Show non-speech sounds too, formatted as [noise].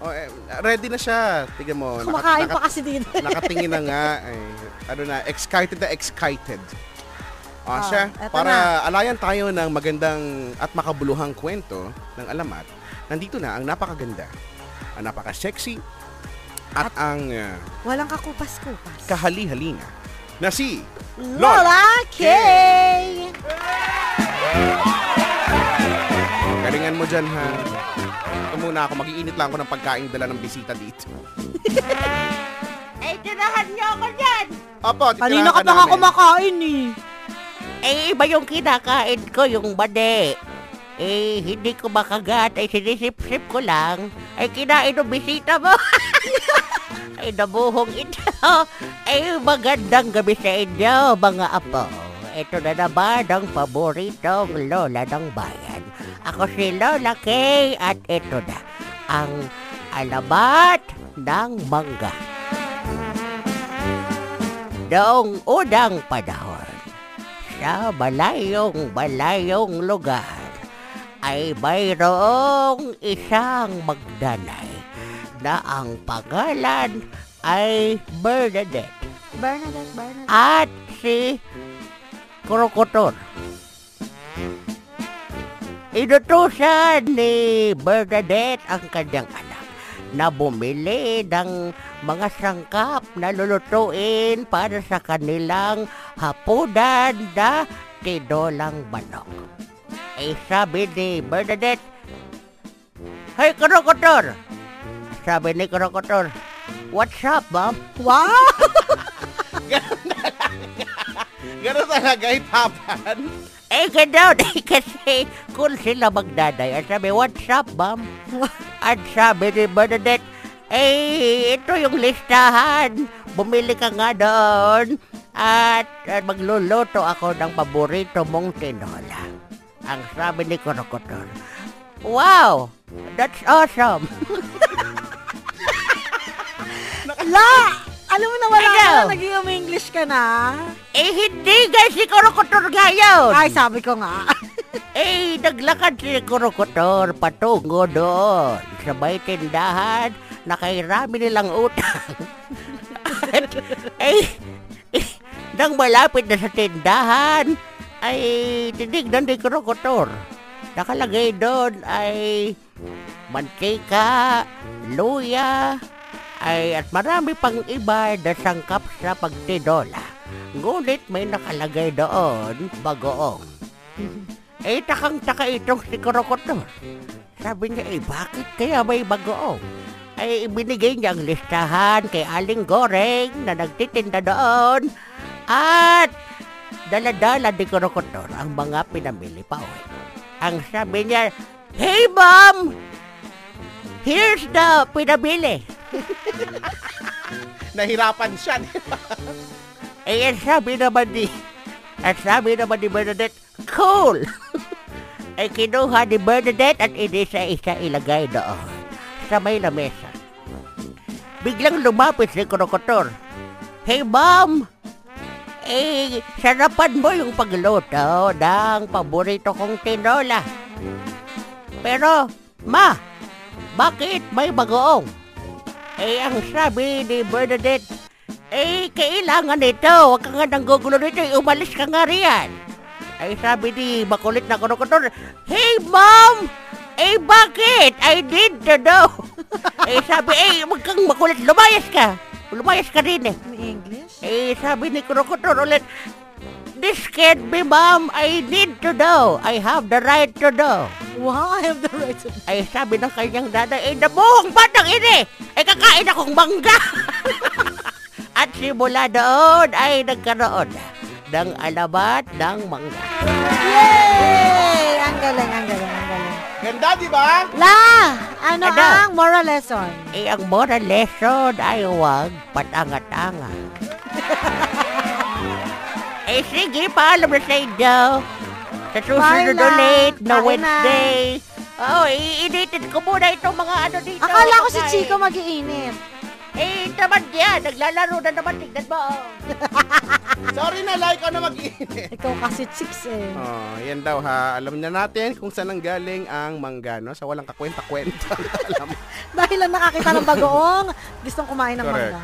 Oh, eh, ready na siya. Tingnan mo. Kumakain pa kasi dito. [laughs] nakatingin na nga. Ay, ano na, excited na excited. O, Ah, siya, eto para alayan tayo ng magandang at makabuluhang kwento ng alamat, nandito na ang napakaganda, ang napaka-sexy, at, ang uh, Walang kakupas-kupas. kahali-halina na si Lola K! Galingan mo dyan, ha? Muna ako, mag-iinit lang ako ng pagkain dala ng bisita dito. Ay, [laughs] tirahan niyo ako dyan! Opo, titirahan Kanina ka pa nga namin. kumakain eh. Eh, iba yung kinakain ko, yung bade. Eh, hindi ko makagat. Ay, sinisip-sip ko lang. Ay, kinain ng bisita mo. Ay, [laughs] nabuhong ito. Ay, magandang gabi sa inyo, mga apo. Ito na naman ang paboritong lola ng bayan. Ako si Lola Kay at ito na ang alamat ng mangga. Noong unang panahon, sa malayong malayong lugar ay mayroong isang magdanay na ang pangalan ay Bernadette Bernadette, Bernadette. at si Krokotor. Inutusan ni Bernadette ang kanyang anak na bumili ng mga sangkap na lulutuin para sa kanilang hapunan na tinolang manok. Ay sabi ni Bernadette, Hey, Krokotor! Sabi ni Krokotor, What's up, ma'am? Wow! [laughs] Ganun talaga, itapan. Eh, gano'n. [laughs] Eh, kasi kung sila magdaday, at sabi, what's up, ma'am? At sabi ni Bernadette, eh, ito yung listahan. Bumili ka nga doon. At, at magluluto ako ng paborito mong tinola. Ang sabi ni Krokotor, Wow! That's awesome! [laughs] La! Alam mo na wala Ano? ka na, naging English ka na. eh, hindi nga si Krokotor nga yun! Ay, sabi ko nga. [laughs] Eh, naglakad si Krokotor patungo doon sa may tindahan na kay rami nilang utang. [laughs] Eh, eh, nang malapit na sa tindahan, ay tinignan ni Krokotor. Nakalagay doon ay mantika, luya, ay at marami pang iba na sangkap sa pagtinola. Ngunit may nakalagay doon, bagoong. [laughs] Eh, takang-taka itong si Krokotor. Sabi niya, eh, bakit kaya may bagoong? Ay, ibinigay niya ang listahan kay Aling Goreng na nagtitinda doon. At daladala ni Krokotor ang mga pinamili pa uwi. Ang sabi niya, Hey, ma'am! Here's the pinamili. [laughs] [laughs] Nahirapan siya. Eh, ang sabi naman ni, ang sabi naman ni Bernadette, cool! Ay [laughs] kinuha ni Bernadette at inisa-isa ilagay doon sa may lamesa. Biglang lumapit si Krokotor. Hey, ma'am! Eh, sarapan mo yung pagluto ng paborito kong tinola. Pero, ma, bakit may bagoong? Eh, ang sabi ni Bernadette, eh, kailangan ito. Huwag ka nga nang gugulo nito. Eh, Umalis ka nga riyan. Ay, sabi ni makulit na kurokotor, Hey, mom! Eh, bakit? I need to know. [laughs] eh, sabi, eh, huwag kang makulit. Lumayas ka. Lumayas ka rin eh. May English? Eh, sabi ni kurokotor ulit, This can't be, mom. I need to know. I have the right to know. Wow, I have the right to Ay, sabi ng kanyang nanay, eh, nabuhong batang ini! Eh, kakain akong mangga! [laughs] At simula doon ay nagkaroon ng alamat ng mangga. Yay! Ang galing, ang galing, ang galing. Ganda, di ba? La! Ano Ano? ang moral lesson? Eh, ang moral lesson ay huwag patanga-tanga. [laughs] eh, sige, paalam na sa inyo. Sa susunod ulit na. Wednesday. Oh, iinitin ko muna itong mga ano dito. Akala ko si. Chico mag-iinit. Eh, naman yan. Naglalaro na naman. Tignan mo. [laughs] Sorry na, like ko na mag-init. Ikaw kasi chicks eh. Oh, yan daw ha. Alam na natin kung saan ang galing ang mangga, no? Sa walang kakwenta-kwenta. Alam. [laughs] Dahil lang nakakita ng bagoong, gustong kumain ng Correct. mangga.